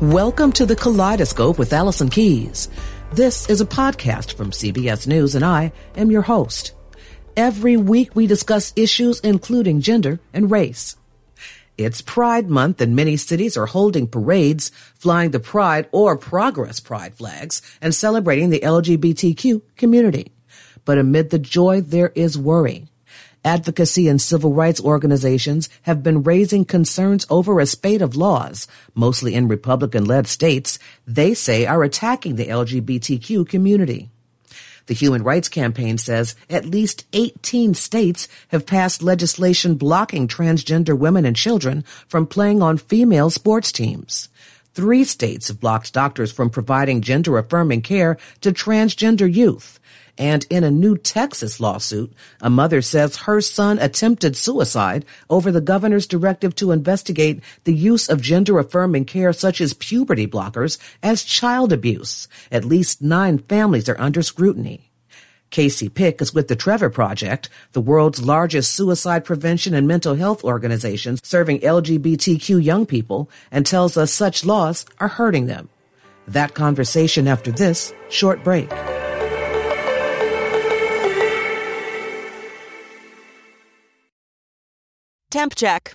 Welcome to the Kaleidoscope with Allison Keyes. This is a podcast from CBS News, and I am your host. Every week we discuss issues including gender and race. It's Pride Month, and many cities are holding parades, flying the Pride or Progress Pride flags, and celebrating the LGBTQ community. But amid the joy, there is worry. Advocacy and civil rights organizations have been raising concerns over a spate of laws, mostly in Republican led states, they say are attacking the LGBTQ community. The Human Rights Campaign says at least 18 states have passed legislation blocking transgender women and children from playing on female sports teams. Three states have blocked doctors from providing gender affirming care to transgender youth. And in a new Texas lawsuit, a mother says her son attempted suicide over the governor's directive to investigate the use of gender affirming care such as puberty blockers as child abuse. At least nine families are under scrutiny. Casey Pick is with the Trevor Project, the world's largest suicide prevention and mental health organization serving LGBTQ young people, and tells us such laws are hurting them. That conversation after this short break. Temp check.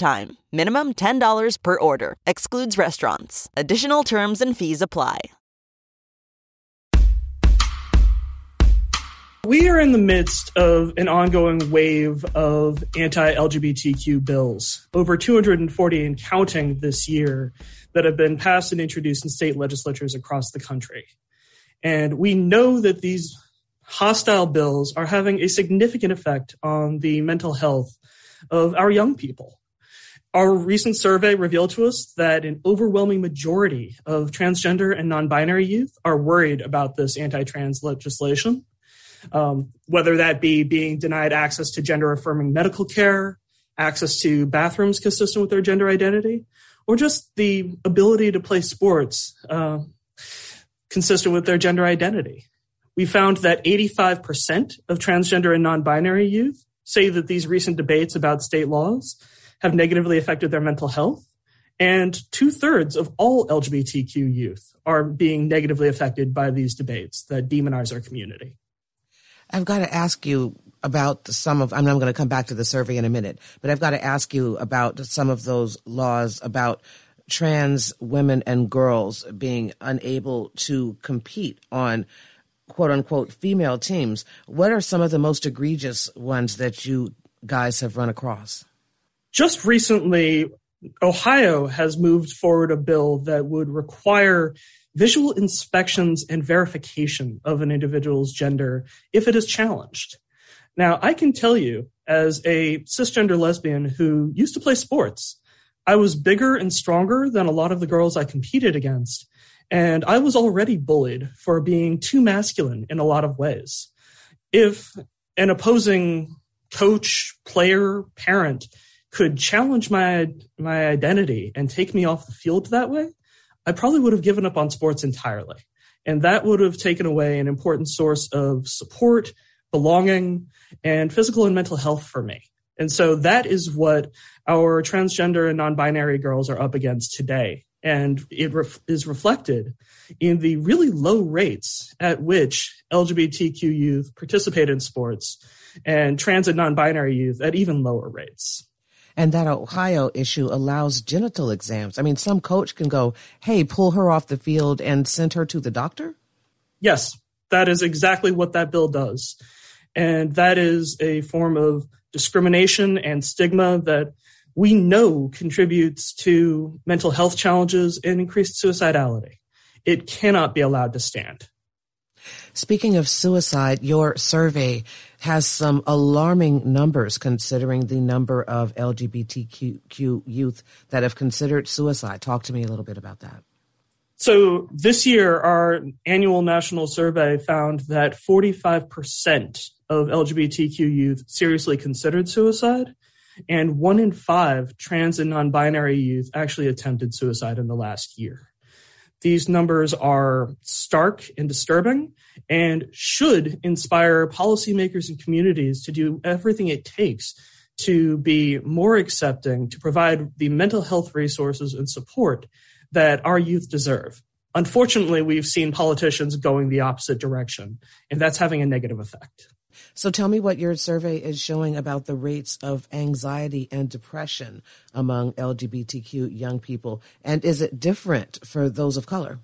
time. Minimum $10 per order. Excludes restaurants. Additional terms and fees apply. We are in the midst of an ongoing wave of anti LGBTQ bills, over 240 and counting this year, that have been passed and introduced in state legislatures across the country. And we know that these hostile bills are having a significant effect on the mental health of our young people. Our recent survey revealed to us that an overwhelming majority of transgender and non binary youth are worried about this anti trans legislation, um, whether that be being denied access to gender affirming medical care, access to bathrooms consistent with their gender identity, or just the ability to play sports uh, consistent with their gender identity. We found that 85% of transgender and non binary youth say that these recent debates about state laws have negatively affected their mental health. And two thirds of all LGBTQ youth are being negatively affected by these debates that demonize our community. I've got to ask you about some of, I'm going to come back to the survey in a minute, but I've got to ask you about some of those laws about trans women and girls being unable to compete on quote unquote female teams. What are some of the most egregious ones that you guys have run across? Just recently, Ohio has moved forward a bill that would require visual inspections and verification of an individual's gender if it is challenged. Now, I can tell you, as a cisgender lesbian who used to play sports, I was bigger and stronger than a lot of the girls I competed against. And I was already bullied for being too masculine in a lot of ways. If an opposing coach, player, parent could challenge my my identity and take me off the field that way, I probably would have given up on sports entirely. And that would have taken away an important source of support, belonging, and physical and mental health for me. And so that is what our transgender and non-binary girls are up against today. And it ref- is reflected in the really low rates at which LGBTQ youth participate in sports and trans and non-binary youth at even lower rates. And that Ohio issue allows genital exams. I mean, some coach can go, hey, pull her off the field and send her to the doctor? Yes, that is exactly what that bill does. And that is a form of discrimination and stigma that we know contributes to mental health challenges and increased suicidality. It cannot be allowed to stand. Speaking of suicide, your survey has some alarming numbers considering the number of LGBTQ youth that have considered suicide. Talk to me a little bit about that. So this year, our annual national survey found that 45% of LGBTQ youth seriously considered suicide, and one in five trans and non binary youth actually attempted suicide in the last year. These numbers are stark and disturbing and should inspire policymakers and communities to do everything it takes to be more accepting, to provide the mental health resources and support that our youth deserve. Unfortunately, we've seen politicians going the opposite direction, and that's having a negative effect. So tell me what your survey is showing about the rates of anxiety and depression among LGBTQ young people. And is it different for those of color?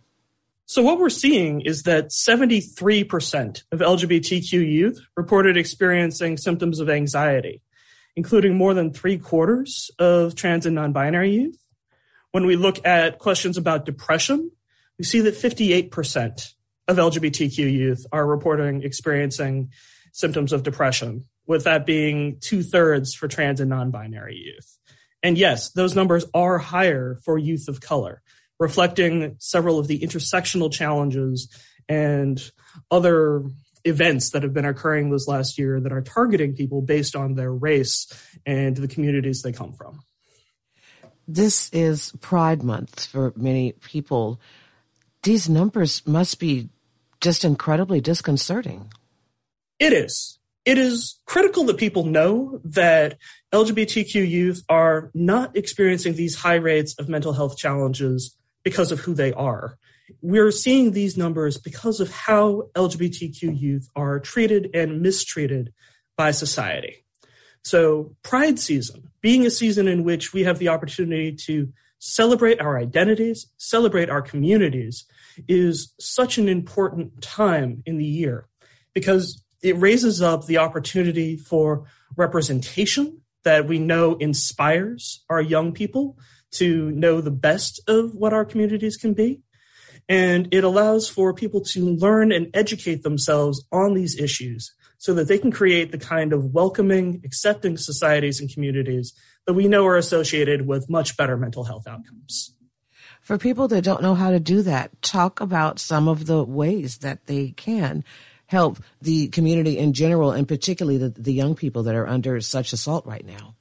So, what we're seeing is that 73% of LGBTQ youth reported experiencing symptoms of anxiety, including more than three quarters of trans and non binary youth. When we look at questions about depression, we see that 58% of LGBTQ youth are reporting experiencing symptoms of depression, with that being two thirds for trans and non binary youth. And yes, those numbers are higher for youth of color, reflecting several of the intersectional challenges and other events that have been occurring this last year that are targeting people based on their race and the communities they come from. This is Pride Month for many people. These numbers must be just incredibly disconcerting. It is. It is critical that people know that LGBTQ youth are not experiencing these high rates of mental health challenges because of who they are. We're seeing these numbers because of how LGBTQ youth are treated and mistreated by society. So, Pride season, being a season in which we have the opportunity to celebrate our identities, celebrate our communities, is such an important time in the year because it raises up the opportunity for representation that we know inspires our young people to know the best of what our communities can be. And it allows for people to learn and educate themselves on these issues so that they can create the kind of welcoming, accepting societies and communities that we know are associated with much better mental health outcomes. For people that don't know how to do that, talk about some of the ways that they can help the community in general, and particularly the, the young people that are under such assault right now?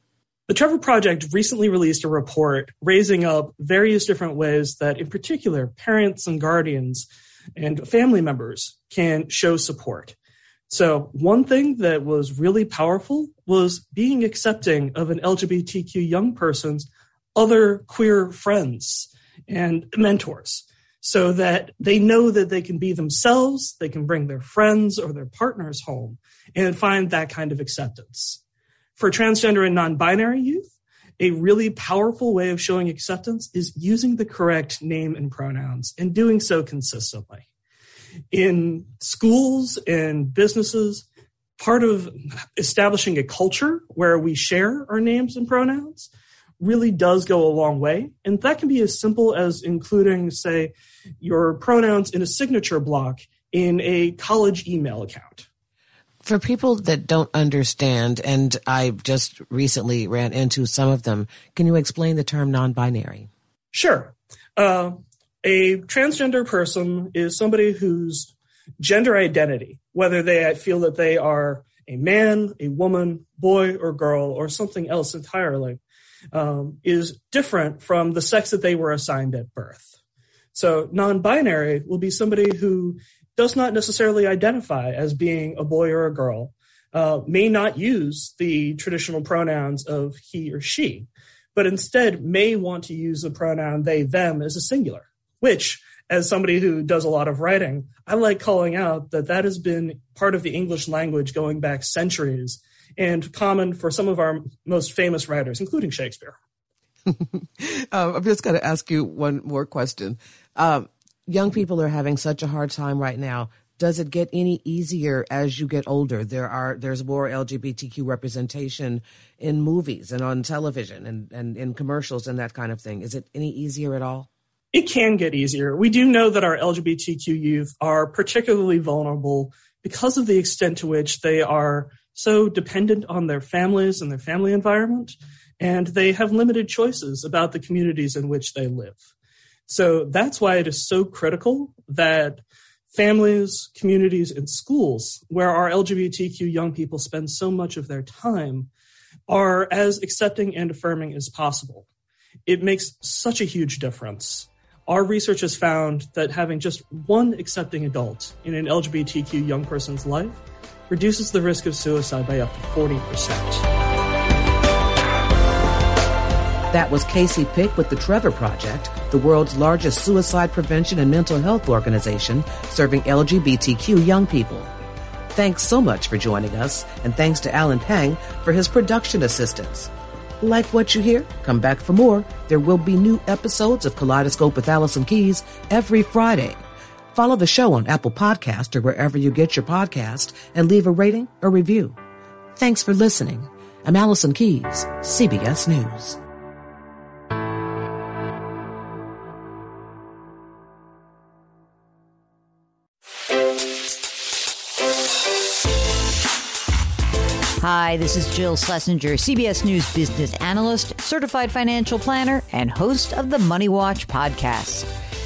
The Trevor Project recently released a report raising up various different ways that, in particular, parents and guardians and family members can show support. So, one thing that was really powerful was being accepting of an LGBTQ young person's other queer friends and mentors so that they know that they can be themselves, they can bring their friends or their partners home and find that kind of acceptance. For transgender and non binary youth, a really powerful way of showing acceptance is using the correct name and pronouns and doing so consistently. In schools and businesses, part of establishing a culture where we share our names and pronouns really does go a long way. And that can be as simple as including, say, your pronouns in a signature block in a college email account. For people that don't understand, and I just recently ran into some of them, can you explain the term non binary? Sure. Uh, a transgender person is somebody whose gender identity, whether they feel that they are a man, a woman, boy, or girl, or something else entirely, um, is different from the sex that they were assigned at birth. So non binary will be somebody who does not necessarily identify as being a boy or a girl, uh, may not use the traditional pronouns of he or she, but instead may want to use the pronoun they, them as a singular, which as somebody who does a lot of writing, I like calling out that that has been part of the English language going back centuries and common for some of our most famous writers, including Shakespeare. um, I'm just going to ask you one more question. Um, young people are having such a hard time right now. Does it get any easier as you get older? There are there's more LGBTQ representation in movies and on television and, and in commercials and that kind of thing. Is it any easier at all? It can get easier. We do know that our LGBTQ youth are particularly vulnerable because of the extent to which they are so dependent on their families and their family environment, and they have limited choices about the communities in which they live. So that's why it is so critical that families, communities, and schools, where our LGBTQ young people spend so much of their time, are as accepting and affirming as possible. It makes such a huge difference. Our research has found that having just one accepting adult in an LGBTQ young person's life reduces the risk of suicide by up to 40%. That was Casey Pick with the Trevor Project, the world's largest suicide prevention and mental health organization serving LGBTQ young people. Thanks so much for joining us, and thanks to Alan Pang for his production assistance. Like what you hear? Come back for more. There will be new episodes of Kaleidoscope with Allison Keyes every Friday. Follow the show on Apple Podcast or wherever you get your podcast and leave a rating or review. Thanks for listening. I'm Allison Keyes, CBS News. Hi, this is Jill Schlesinger, CBS News business analyst, certified financial planner, and host of the Money Watch podcast.